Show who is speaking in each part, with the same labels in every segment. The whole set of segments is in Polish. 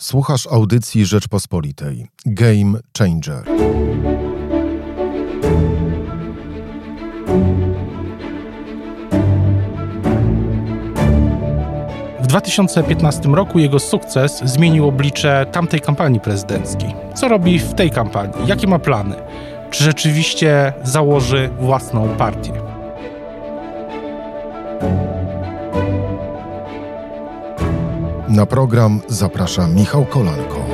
Speaker 1: Słuchasz audycji Rzeczpospolitej. Game Changer.
Speaker 2: W 2015 roku jego sukces zmienił oblicze tamtej kampanii prezydenckiej. Co robi w tej kampanii? Jakie ma plany? Czy rzeczywiście założy własną partię?
Speaker 1: Na program zaprasza Michał Kolanko.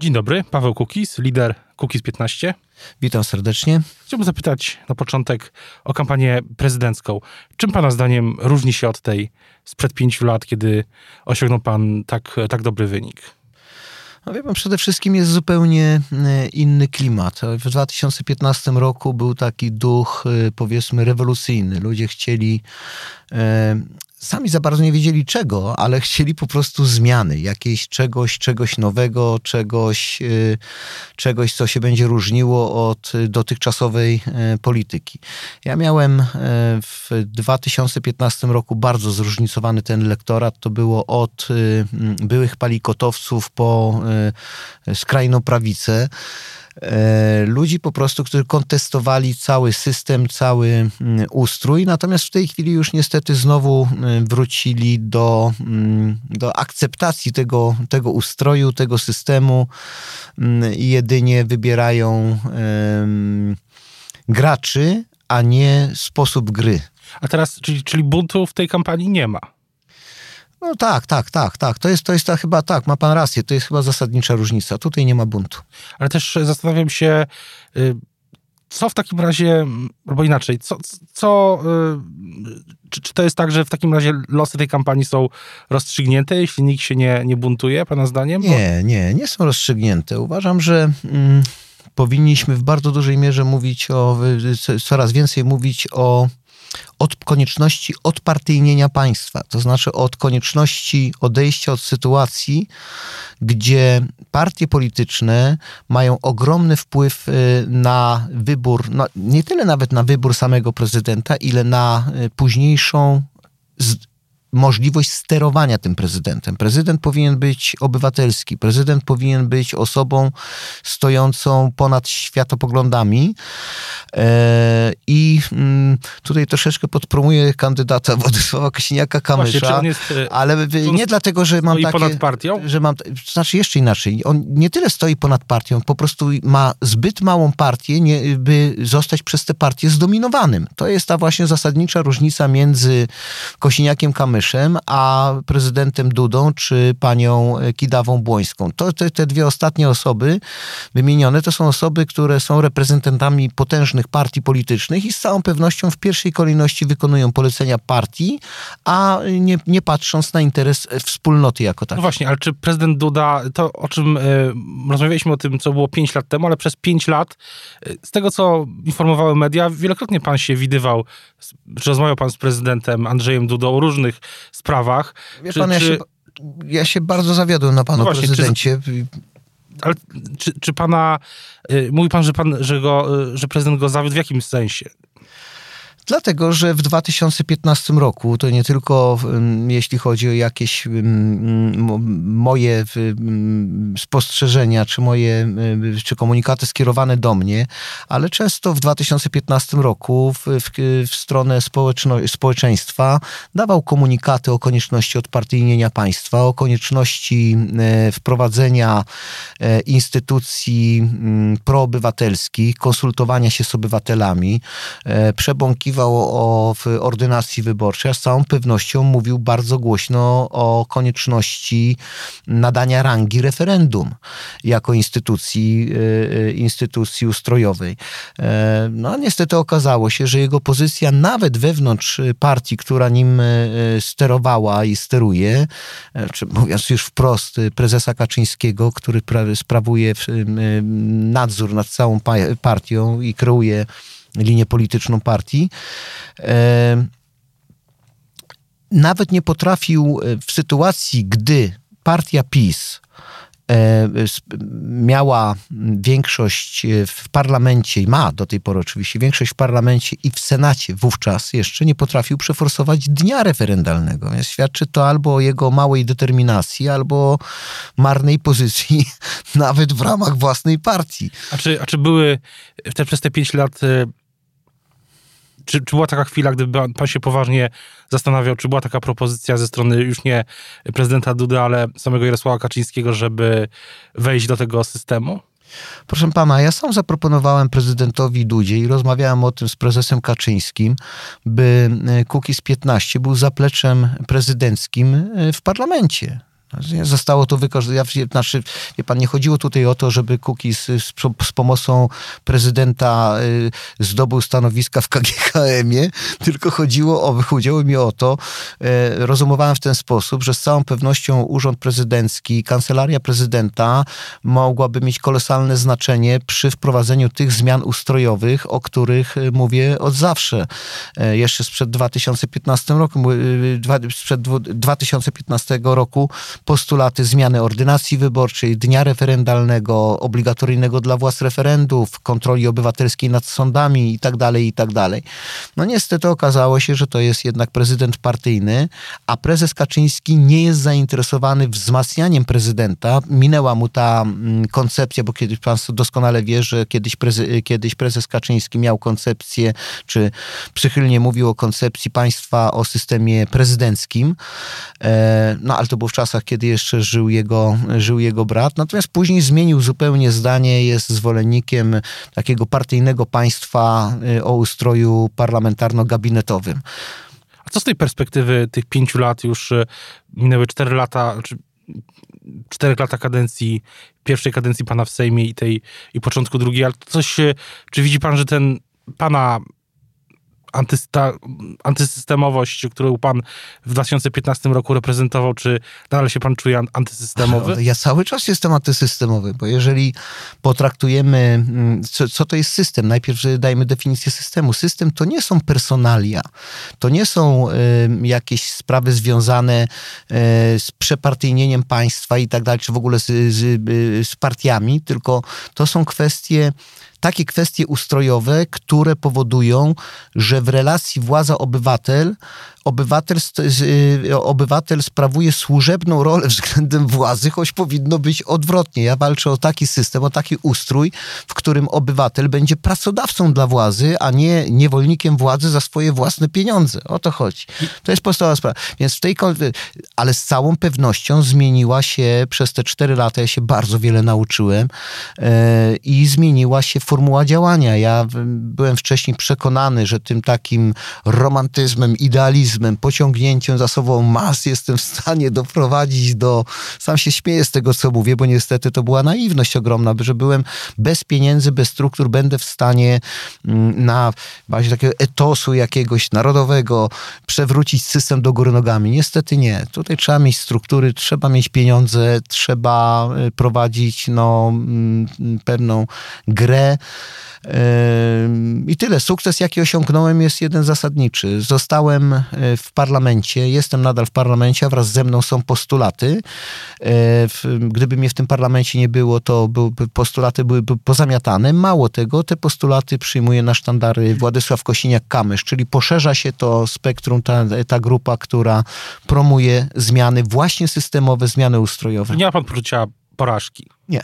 Speaker 2: Dzień dobry, Paweł Kukis, lider Kukis 15.
Speaker 3: Witam serdecznie.
Speaker 2: Chciałbym zapytać na początek o kampanię prezydencką. Czym Pana zdaniem różni się od tej sprzed pięciu lat, kiedy osiągnął Pan tak, tak dobry wynik?
Speaker 3: No wie pan, przede wszystkim jest zupełnie e, inny klimat. W 2015 roku był taki duch, e, powiedzmy, rewolucyjny. Ludzie chcieli e, sami za bardzo nie wiedzieli czego, ale chcieli po prostu zmiany, jakiejś czegoś, czegoś nowego, czegoś, y, czegoś, co się będzie różniło od dotychczasowej y, polityki. Ja miałem y, w 2015 roku bardzo zróżnicowany ten lektorat. To było od byłych palikotowców po skrajną prawicę. E, ludzi po prostu, którzy kontestowali cały system, cały mm, ustrój, natomiast w tej chwili już niestety znowu mm, wrócili do, mm, do akceptacji tego, tego ustroju, tego systemu i jedynie wybierają graczy, a nie sposób gry.
Speaker 2: A teraz, czyli, czyli buntu w tej kampanii nie ma?
Speaker 3: No tak, tak, tak, tak. To jest, to jest ta chyba tak, ma pan rację, to jest chyba zasadnicza różnica. Tutaj nie ma buntu.
Speaker 2: Ale też zastanawiam się, y, co w takim razie, albo inaczej, co, co y, czy, czy, to jest tak, że w takim razie losy tej kampanii są rozstrzygnięte, jeśli nikt się nie, nie buntuje, pana zdaniem?
Speaker 3: Nie, nie, nie są rozstrzygnięte. Uważam, że mm, powinniśmy w bardzo dużej mierze mówić o, coraz więcej mówić o od konieczności odpartyjnienia państwa, to znaczy od konieczności odejścia od sytuacji, gdzie partie polityczne mają ogromny wpływ y, na wybór, no nie tyle nawet na wybór samego prezydenta, ile na y, późniejszą możliwość sterowania tym prezydentem. Prezydent powinien być obywatelski, prezydent powinien być osobą stojącą ponad światopoglądami. E, I mm, tutaj troszeczkę podpromuję kandydata Władysława Kosiniaka-Kamysza, e, ale nie dlatego, że mam takie...
Speaker 2: ponad partią?
Speaker 3: Że mam, znaczy jeszcze inaczej. On nie tyle stoi ponad partią, po prostu ma zbyt małą partię, nie, by zostać przez tę partię zdominowanym. To jest ta właśnie zasadnicza różnica między Kosiniakiem-Kamyszem a prezydentem Dudą czy panią Kidawą Błońską. To, te, te dwie ostatnie osoby wymienione to są osoby, które są reprezentantami potężnych partii politycznych i z całą pewnością w pierwszej kolejności wykonują polecenia partii, a nie, nie patrząc na interes wspólnoty jako tak.
Speaker 2: No właśnie, ale czy prezydent Duda, to o czym y, rozmawialiśmy o tym, co było 5 lat temu, ale przez 5 lat, y, z tego co informowały media, wielokrotnie pan się widywał, rozmawiał pan z prezydentem Andrzejem Dudą o różnych sprawach.
Speaker 3: Wie czy, pan, ja, się, ja się bardzo zawiodłem na panu no właśnie, prezydencie. Czy,
Speaker 2: ale czy, czy pana, y, mówi pan, że, pan że, go, y, że prezydent go zawiódł w jakimś sensie?
Speaker 3: Dlatego, że w 2015 roku, to nie tylko jeśli chodzi o jakieś moje spostrzeżenia, czy moje, czy komunikaty skierowane do mnie, ale często w 2015 roku w, w, w stronę społeczeństwa dawał komunikaty o konieczności odpartyjnienia państwa, o konieczności e, wprowadzenia e, instytucji proobywatelskich, konsultowania się z obywatelami, e, przebąkiwał o ordynacji wyborczej, a z całą pewnością mówił bardzo głośno o konieczności nadania rangi referendum jako instytucji, y, y, instytucji ustrojowej. E, no niestety okazało się, że jego pozycja nawet wewnątrz partii, która nim y, sterowała i steruje, e, czy mówiąc już wprost, prezesa Kaczyńskiego, który sprawuje nadzór nad całą partią i kreuje linię polityczną partii, e, nawet nie potrafił e, w sytuacji, gdy partia PiS miała większość w parlamencie, i ma do tej pory oczywiście większość w parlamencie i w Senacie wówczas jeszcze nie potrafił przeforsować dnia referendalnego. Więc świadczy to albo o jego małej determinacji, albo marnej pozycji nawet w ramach własnej partii.
Speaker 2: A czy, a czy były te, przez te pięć lat czy, czy była taka chwila, gdyby pan się poważnie zastanawiał, czy była taka propozycja ze strony już nie prezydenta Dudy, ale samego Jarosława Kaczyńskiego, żeby wejść do tego systemu?
Speaker 3: Proszę pana, ja sam zaproponowałem prezydentowi Dudzie i rozmawiałem o tym z prezesem Kaczyńskim, by Kukiz 15 był zapleczem prezydenckim w parlamencie. Zostało to wykorzystane. Znaczy, wie pan, nie chodziło tutaj o to, żeby Kukiz z, z pomocą prezydenta y, zdobył stanowiska w KGHM-ie, tylko chodziło o, chodziło mi o to, y, rozumowałem w ten sposób, że z całą pewnością urząd prezydencki, kancelaria prezydenta mogłaby mieć kolosalne znaczenie przy wprowadzeniu tych zmian ustrojowych, o których y, mówię od zawsze. Jeszcze sprzed 2015 roku, sprzed 2015 roku postulaty zmiany ordynacji wyborczej, dnia referendalnego, obligatoryjnego dla władz referendów, kontroli obywatelskiej nad sądami itd., tak itd. Tak no niestety okazało się, że to jest jednak prezydent partyjny, a prezes Kaczyński nie jest zainteresowany wzmacnianiem prezydenta. Minęła mu ta mm, koncepcja, bo kiedyś pan doskonale wie, że kiedyś, prezy, kiedyś prezes Kaczyński miał koncepcję, czy przychylnie mówił o koncepcji państwa o systemie prezydenckim. E, no ale to było w czasach, kiedy jeszcze żył jego, żył jego brat. Natomiast później zmienił zupełnie zdanie, jest zwolennikiem takiego partyjnego państwa y, o ustroju parlamentarno-gabinetowym.
Speaker 2: A co z tej perspektywy tych pięciu lat, już y, minęły cztery lata, czy cztery lata kadencji, pierwszej kadencji pana w Sejmie i tej i początku drugiej, ale coś, czy widzi pan, że ten pana antysta, antysystemowość, którą pan w 2015 roku reprezentował, czy nadal się pan czuje antysystemowy?
Speaker 3: Ja cały czas jestem antysystemowy, bo jeżeli potraktujemy, mm, co, co to jest system, najpierw dajmy definicję systemu. System to nie są personalia, to nie są y, jakieś sprawy związane y, z przepartyjnieniem państwa i tak dalej, czy w ogóle z, z, y, z partiami, tylko to są kwestie takie kwestie ustrojowe, które powodują, że w relacji władza-obywatel obywatel, y, obywatel sprawuje służebną rolę względem władzy, choć powinno być odwrotnie. Ja walczę o taki system, o taki ustrój, w którym obywatel będzie pracodawcą dla władzy, a nie niewolnikiem władzy za swoje własne pieniądze. O to chodzi. To jest podstawowa sprawa. Więc w tej, ale z całą pewnością zmieniła się przez te cztery lata, ja się bardzo wiele nauczyłem yy, i zmieniła się formuła działania. Ja byłem wcześniej przekonany, że tym takim romantyzmem, idealizmem, mechanizmem, pociągnięciem za sobą mas jestem w stanie doprowadzić do... Sam się śmieję z tego, co mówię, bo niestety to była naiwność ogromna, że byłem bez pieniędzy, bez struktur, będę w stanie mm, na bazie takiego etosu jakiegoś narodowego przewrócić system do góry nogami. Niestety nie. Tutaj trzeba mieć struktury, trzeba mieć pieniądze, trzeba y, prowadzić no, mm, pewną grę. I tyle. Sukces, jaki osiągnąłem, jest jeden zasadniczy. Zostałem e, w parlamencie, jestem nadal w parlamencie, a wraz ze mną są postulaty. E, gdyby mnie w tym parlamencie nie było, to postulaty byłyby pozamiatane. Mało tego, te postulaty przyjmuje na sztandary Władysław Kosiniak-Kamysz, czyli poszerza się to spektrum, ta, ta grupa, która promuje zmiany właśnie systemowe, zmiany ustrojowe.
Speaker 2: Nie ma pan poczucia porażki?
Speaker 3: Nie.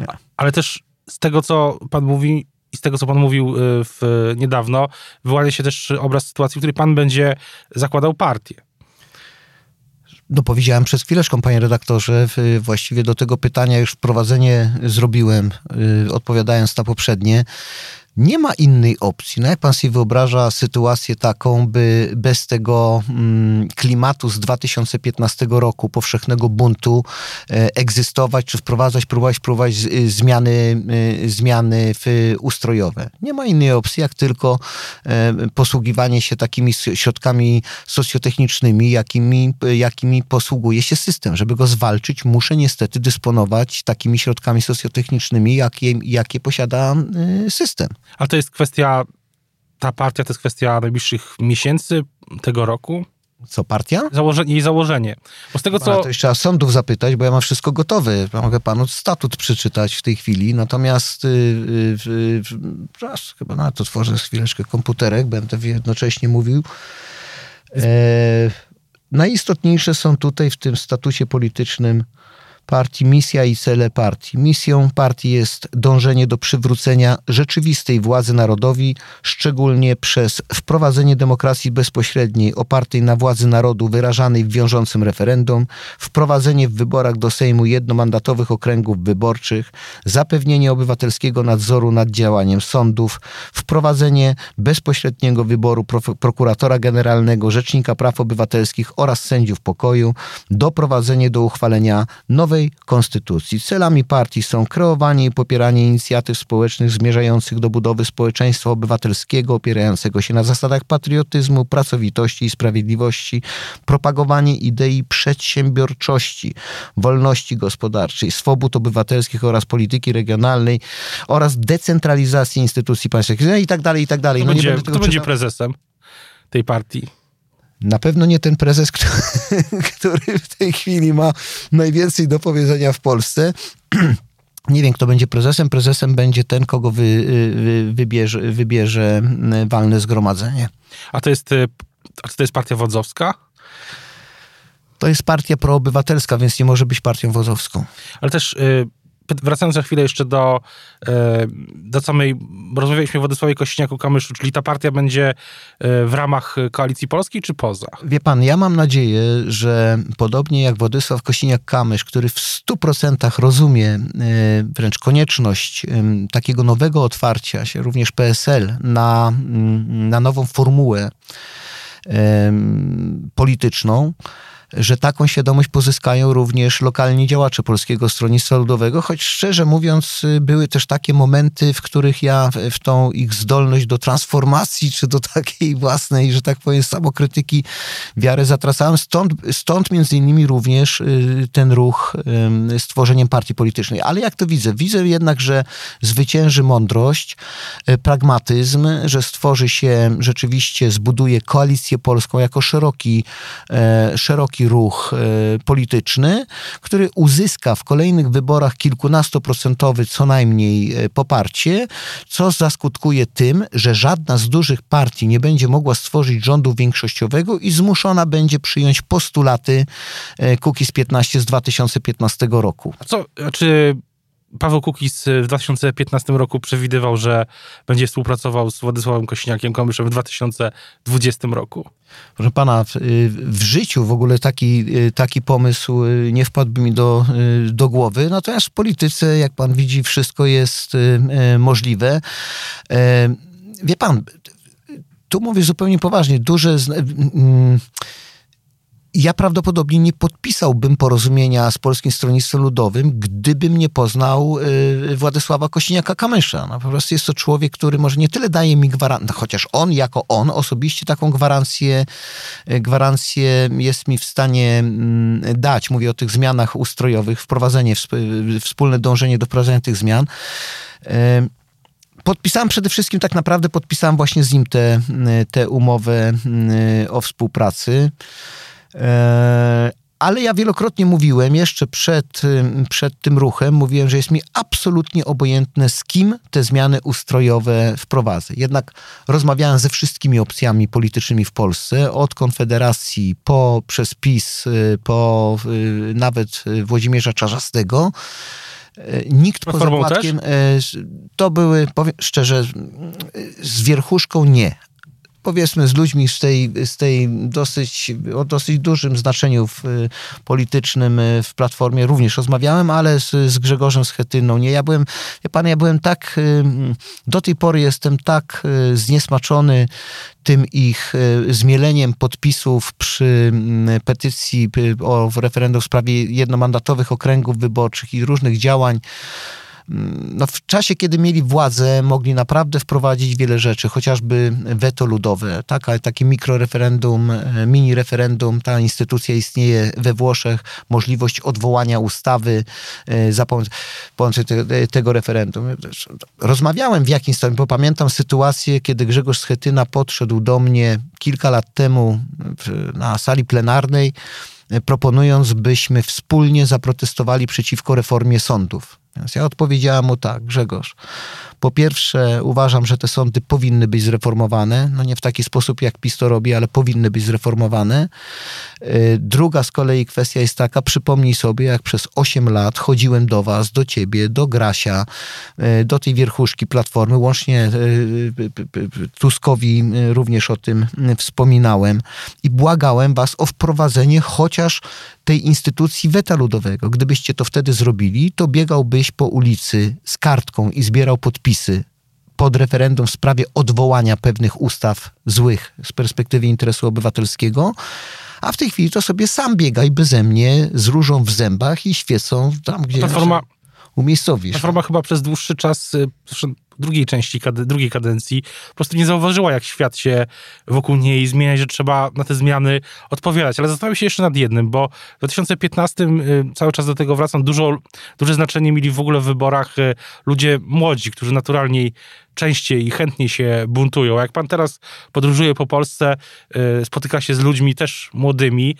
Speaker 3: nie.
Speaker 2: Ale też z tego, co pan mówi i z tego, co pan mówił y, w, niedawno, wyłania się też obraz sytuacji, w której pan będzie zakładał partię.
Speaker 3: No powiedziałem przez chwileczkę, panie redaktorze, właściwie do tego pytania już wprowadzenie zrobiłem, y, odpowiadając na poprzednie. Nie ma innej opcji. No jak pan sobie wyobraża sytuację taką, by bez tego mm, klimatu z 2015 roku, powszechnego buntu, e, egzystować, czy wprowadzać, próbować wprowadzić y, zmiany, y, zmiany ustrojowe? Nie ma innej opcji, jak tylko e, posługiwanie się takimi środkami socjotechnicznymi, jakimi, jakimi posługuje się system. Żeby go zwalczyć, muszę niestety dysponować takimi środkami socjotechnicznymi, jakie, jakie posiada system.
Speaker 2: A to jest kwestia, ta partia to jest kwestia najbliższych miesięcy tego roku?
Speaker 3: Co, partia?
Speaker 2: Założenie, jej założenie. Bo z tego, co...
Speaker 3: A to jeszcze trzeba sądów zapytać, bo ja mam wszystko gotowe. Mogę panu statut przeczytać w tej chwili. Natomiast yy, yy, yy, chyba na to tworzę chwileczkę komputerek, będę jednocześnie mówił. E, najistotniejsze są tutaj w tym statucie politycznym partii misja i cele partii. Misją partii jest dążenie do przywrócenia rzeczywistej władzy narodowi, szczególnie przez wprowadzenie demokracji bezpośredniej opartej na władzy narodu wyrażanej w wiążącym referendum, wprowadzenie w wyborach do Sejmu jednomandatowych okręgów wyborczych, zapewnienie obywatelskiego nadzoru nad działaniem sądów, wprowadzenie bezpośredniego wyboru prokuratora generalnego, rzecznika praw obywatelskich oraz sędziów pokoju, doprowadzenie do uchwalenia nowej nowej konstytucji. Celami partii są kreowanie i popieranie inicjatyw społecznych zmierzających do budowy społeczeństwa obywatelskiego opierającego się na zasadach patriotyzmu, pracowitości i sprawiedliwości, propagowanie idei przedsiębiorczości, wolności gospodarczej, swobód obywatelskich oraz polityki regionalnej oraz decentralizacji instytucji państwowych no i tak dalej, i tak dalej.
Speaker 2: Kto,
Speaker 3: no
Speaker 2: będzie, kto będzie prezesem tej partii?
Speaker 3: Na pewno nie ten prezes, który w tej chwili ma najwięcej do powiedzenia w Polsce. Nie wiem, kto będzie prezesem. Prezesem będzie ten, kogo wy, wy, wybierze, wybierze walne zgromadzenie.
Speaker 2: A to jest, a to jest partia wodzowska?
Speaker 3: To jest partia proobywatelska, więc nie może być partią wodzowską.
Speaker 2: Ale też y, wracając za chwilę jeszcze do, e, do samej, rozmawialiśmy o Władysławie Kośniaku-Kamyszu, czyli ta partia będzie e, w ramach Koalicji Polskiej, czy poza?
Speaker 3: Wie pan, ja mam nadzieję, że podobnie jak Władysław Kośniak-Kamysz, który w 100% rozumie e, wręcz konieczność takiego nowego otwarcia się, również PSL, na, na nową formułę polityczną, że taką świadomość pozyskają również lokalni działacze Polskiego Stronnictwa Ludowego, choć szczerze mówiąc y, były też takie momenty, w których ja w tą ich zdolność do transformacji, czy do takiej własnej, że tak powiem, samokrytyki wiarę zatracałem. Stąd, stąd między innymi również y, ten ruch stworzeniem partii politycznej. Ale jak to widzę? Widzę jednak, że zwycięży mądrość, y, pragmatyzm, że stworzy się rzeczywiście, zbuduje koalicję polską jako szeroki, e, ruch e, polityczny, który uzyska w kolejnych wyborach kilkunastoprocentowy co najmniej e, poparcie, co zaskutkuje tym, że żadna z dużych partii nie będzie mogła stworzyć rządu większościowego i zmuszona będzie przyjąć postulaty Kukiz 15 z 2015 roku.
Speaker 2: A co, czy Paweł Kukiz w 2015 roku przewidywał, że będzie współpracował z Władysławem Kośniakiem-Kamyszem w 2020 roku.
Speaker 3: Proszę pana, w, w, życiu w ogóle taki, taki pomysł nie wpadłby mi do, do głowy, natomiast w polityce, jak pan widzi, wszystko jest możliwe. E, wie pan, tu mówię zupełnie poważnie, duże ja prawdopodobnie nie podpisałbym porozumienia z Polskim Stronnictwem Ludowym, gdybym nie poznał y, Władysława Kośniaka-Kamysza. No, po prostu jest to człowiek, który może nie tyle daje mi gwarancję, no, chociaż on jako on osobiście taką gwarancję, y, gwarancję jest mi w stanie mm, dać. Mówię o tych zmianach ustrojowych, wprowadzenie, wspólne dążenie do wprowadzenia tych zmian. Y, podpisałem przede wszystkim, tak naprawdę podpisałem właśnie z nim tę umowę o współpracy. E, ale ja wielokrotnie mówiłem, jeszcze przed, przed tym ruchem, mówiłem, że jest mi absolutnie obojętne, z kim te zmiany ustrojowe wprowadzę. Jednak rozmawiałem ze wszystkimi opcjami politycznymi w Polsce, od Konfederacji po przez PiS, y, po y, nawet Włodzimierza Czarzastego. E, nikt poza Władkiem, e, to były, powiem szczerze, z wierchuszką nie, powiedzmy z ludźmi z tej, z tej dosyć, o dosyć dużym znaczeniu w, politycznym w Platformie również rozmawiałem, ale z, z Grzegorzem Schetyną nie. Ja byłem, wie pan, ja byłem tak, do tej pory jestem tak y, zniesmaczony tym ich y, zmieleniem podpisów przy petycji o referendum w sprawie jednomandatowych okręgów wyborczych i różnych działań no, w czasie, kiedy mieli władzę, mogli naprawdę wprowadzić wiele rzeczy, chociażby weto ludowe, taka, takie mikroreferendum, e, mini referendum, ta instytucja istnieje we Włoszech, możliwość odwołania ustawy e, za pomocą, te, tego referendum. Rozmawiałem w jakimś stopniu, bo pamiętam sytuację, kiedy Grzegorz Schetyna podszedł do mnie kilka lat temu na sali plenarnej, e, proponując, byśmy wspólnie zaprotestowali przeciwko reformie sądów. Więc ja odpowiedziałem mu tak, Grzegorz, po pierwsze, uważam, że te sądy powinny być zreformowane. No nie w taki sposób, jak PiS to robi, ale powinny być zreformowane. Y, druga z kolei kwestia jest taka, przypomnij sobie, jak przez 8 lat chodziłem do was, do ciebie, do Grasia, y, do tej wierchuszki Platformy, łącznie y, Tuskowi również o tym wspominałem i błagałem was o wprowadzenie chociaż tej instytucji weta ludowego. Gdybyście to wtedy zrobili, to biegałbyś po ulicy z kartką i zbierał podpisy pod referendum w sprawie odwołania pewnych ustaw złych z perspektywy interesu obywatelskiego, a w tej chwili to sobie sam biegaj beze mnie z różą w zębach i świecą tam, gdzie
Speaker 2: Platforma,
Speaker 3: umiejscowisz.
Speaker 2: Platforma chyba przez dłuższy czas, y, drugiej części, drugiej kadencji, po prostu nie zauważyła, jak świat się wokół niej zmienia, że trzeba na te zmiany odpowiadać. Ale zastanawiam się jeszcze nad jednym, bo w 2015 y, cały czas do tego wracam, dużo, duże znaczenie mieli w ogóle w wyborach y, ludzie młodzi, którzy naturalnie częściej i chętniej się buntują. Jak pan teraz podróżuje po Polsce, y, spotyka się z ludźmi też młodymi,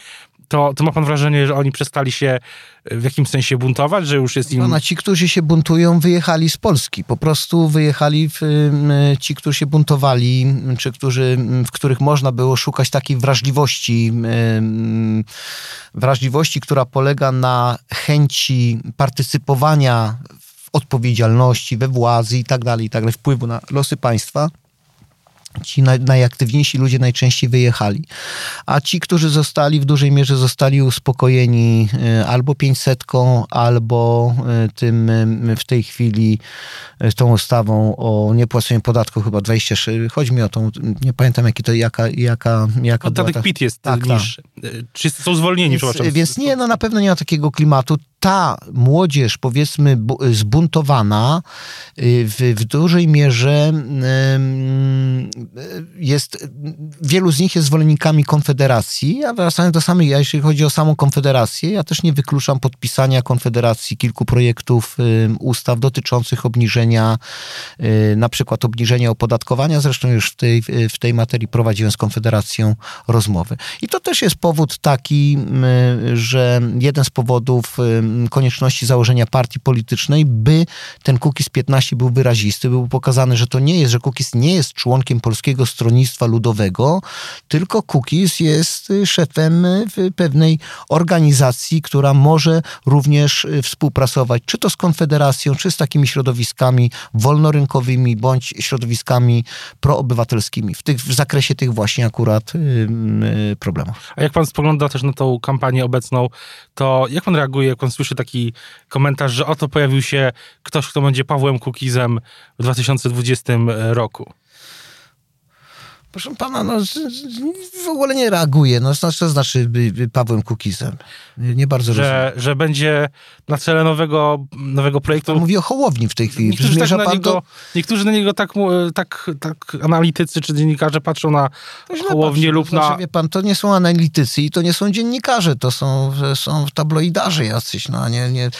Speaker 2: to, to ma pan wrażenie, że oni przestali się e, w jakimś sensie buntować, że już jest im...
Speaker 3: No, ci, którzy się buntują, wyjechali z Polski. Po prostu wyjechali w, ci, którzy się buntowali, czy którzy, w których można było szukać takiej wrażliwości, wrażliwości, która polega na chęci partycypowania w odpowiedzialności, we władzy i tak dalej, i tak dalej, wpływu na losy państwa ci naj, najaktywniejsi ludzie najczęściej wyjechali. A ci, którzy zostali, w dużej mierze zostali uspokojeni e, albo 500, albo e, tym e, w tej chwili tą ustawą o niepłaceniu podatku chyba 26. Chodzi mi o tą, nie pamiętam jaki to, jaka, jaka, jaka
Speaker 2: Podatek PIT jest tak, niższy. Tak. Czy są zwolnieni,
Speaker 3: więc,
Speaker 2: przepraszam.
Speaker 3: Więc nie, no na pewno nie ma takiego klimatu ta młodzież, powiedzmy, zbuntowana, y, w, w dużej mierze jest, wielu z nich jest zwolennikami Konfederacji, a wracając do samej, jeśli chodzi o samą Konfederację, ja też nie wykluczam podpisania Konfederacji kilku projektów ustaw dotyczących obniżenia, y, na przykład obniżenia opodatkowania, zresztą już w tej, w tej materii prowadziłem z Konfederacją rozmowy. I to też jest powód taki, że jeden z powodów konieczności założenia partii politycznej, by ten Kukiz 15 był wyrazisty, był pokazany, że to nie jest, że Kukiz nie jest członkiem Polskiego Stronnictwa Ludowego, tylko Kukiz jest szefem pewnej organizacji, która może również współpracować, czy to z Konfederacją, czy z takimi środowiskami wolnorynkowymi, bądź środowiskami proobywatelskimi w, tych, w zakresie tych właśnie akurat problemów.
Speaker 2: A jak pan spogląda też na tą kampanię obecną, to jak pan reaguje, jak pan słyszy taki komentarz, że oto pojawił się ktoś, kto będzie Pawłem Kukizem w 2020 roku.
Speaker 3: Proszę pana, no, w ogóle nie reaguje. No, co znaczy Pawłem Kukizem? Nie bardzo
Speaker 2: że, rozumiem. Że będzie na cele nowego, nowego projektu.
Speaker 3: Pan mówi o Hołowni w tej chwili.
Speaker 2: Niektórzy, tak na, niego, do... niektórzy na niego tak, tak, tak analitycy czy dziennikarze patrzą na Hołownię lub na... Znaczy,
Speaker 3: wie pan, to nie są analitycy i to nie są dziennikarze, to są, są tabloidarze jacyś. No, nie, nie...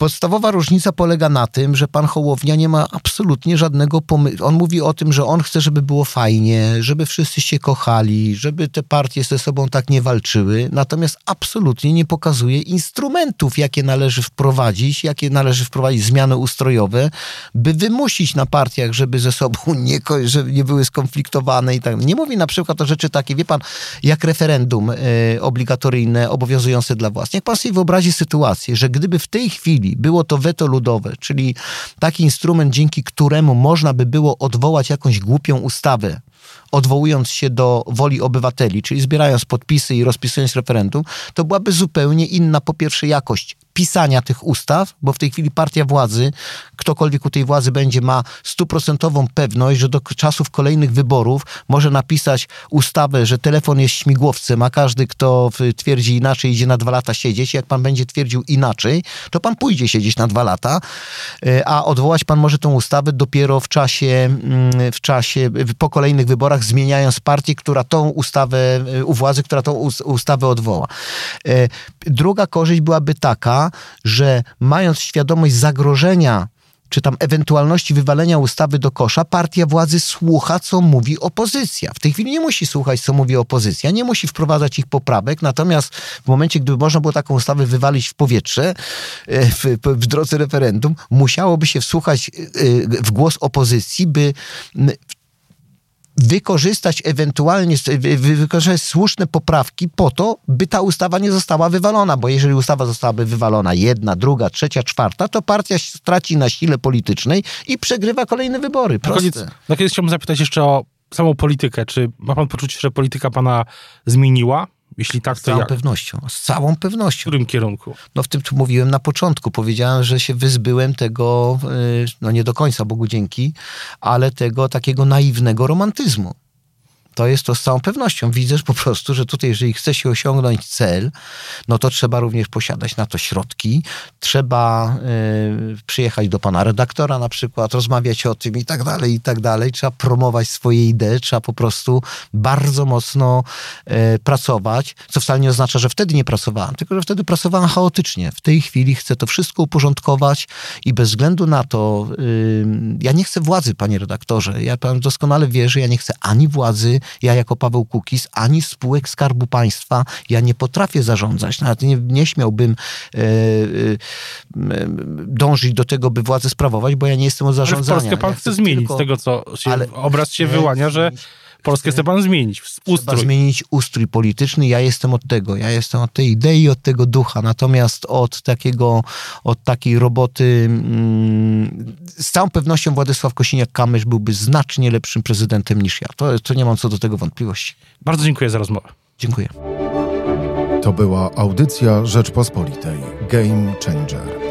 Speaker 3: Podstawowa różnica polega na tym, że pan Hołownia nie ma absolutnie żadnego pomysłu. On mówi o tym, że on chce, żeby było fajnie, żeby wszyscy się kochali, żeby te partie ze sobą tak nie walczyły, natomiast absolutnie nie pokazuje instrumentów, jakie należy wprowadzić, jakie należy wprowadzić zmiany ustrojowe, by wymusić na partiach, żeby ze sobą nie, żeby nie były skonfliktowane i tak. Nie mówi na przykład o rzeczy takie, wie pan, jak referendum y, obligatoryjne, obowiązujące dla władz. Niech pan sobie wyobrazi sytuację, że gdyby w tej chwili było to weto ludowe, czyli taki instrument, dzięki któremu można by było odwołać jakąś głupią ustawę, odwołując się do woli obywateli, czyli zbierając podpisy i rozpisując referendum, to byłaby zupełnie inna, po pierwsze, jakość pisania tych ustaw, bo w tej chwili partia władzy, ktokolwiek u tej władzy będzie, ma stuprocentową pewność, że do czasów kolejnych wyborów może napisać ustawę, że telefon jest śmigłowcem, a każdy, kto twierdzi inaczej, idzie na dwa lata siedzieć. Jak pan będzie twierdził inaczej, to pan pójdzie siedzieć na dwa lata, e, a odwołać pan może tą ustawę dopiero w czasie, mm, w czasie, po kolejnych wyborach, zmieniając partię, która tą ustawę, e, u władzy, która tą ustawę odwoła. E, druga korzyść byłaby taka, że mając świadomość zagrożenia czy tam ewentualności wywalenia ustawy do kosza, partia władzy słucha, co mówi opozycja. W tej chwili nie musi słuchać, co mówi opozycja, nie musi wprowadzać ich poprawek, natomiast w momencie, gdyby można było taką ustawę wywalić w powietrze e, w, w drodze referendum, musiałoby się wsłuchać e, w głos opozycji, by wykorzystać ewentualnie, wykorzystać słuszne poprawki po to, by ta ustawa nie została wywalona, bo jeżeli ustawa zostałaby wywalona jedna, druga, trzecia, czwarta, to partia straci na sile politycznej i przegrywa kolejne wybory. Proste. Na koniec,
Speaker 2: na koniec chciałbym zapytać jeszcze o samą politykę. Czy ma pan poczucie, że polityka pana zmieniła? Jeśli tak, to
Speaker 3: Z całą
Speaker 2: jak?
Speaker 3: pewnością. Z całą pewnością.
Speaker 2: W którym kierunku?
Speaker 3: No w tym, co mówiłem na początku. Powiedziałem, że się wyzbyłem tego, y, no nie do końca, Bogu dzięki, ale tego takiego naiwnego romantyzmu to jest to z całą pewnością. Widzę po prostu, że tutaj, jeżeli chce się osiągnąć cel, no to trzeba również posiadać na to środki. Trzeba y, przyjechać do pana redaktora na przykład, rozmawiać o tym i tak dalej, i tak dalej. Trzeba promować swoje idee, trzeba po prostu bardzo mocno y, pracować, co wcale nie oznacza, że wtedy nie pracowałem, tylko że wtedy pracowałem chaotycznie. W tej chwili chcę to wszystko uporządkować i bez względu na to, y, ja nie chcę władzy, panie redaktorze. Ja pan doskonale wie, że ja nie chcę ani władzy, ja jako Paweł Kukis, ani spółek Skarbu Państwa ja nie potrafię zarządzać. Nawet nie, nie śmiałbym e, e, dążyć do tego, by władzę sprawować, bo ja nie jestem od zarządzania.
Speaker 2: Ale w Polskę pan chce zmienić, tylko... z tego co się, ale obraz się wyłania, że Polskę chce pan zmienić. Ustrój.
Speaker 3: Trzeba zmienić ustrój polityczny. Ja jestem od tego. Ja jestem od tej idei, od tego ducha. Natomiast od takiego, od takiej roboty mm, z całą pewnością Władysław Kosiniak-Kamysz byłby znacznie lepszym prezydentem niż ja. To, to nie mam co do tego wątpliwości.
Speaker 2: Bardzo dziękuję za rozmowę.
Speaker 3: Dziękuję.
Speaker 1: To była audycja Rzeczpospolitej. Game Changer.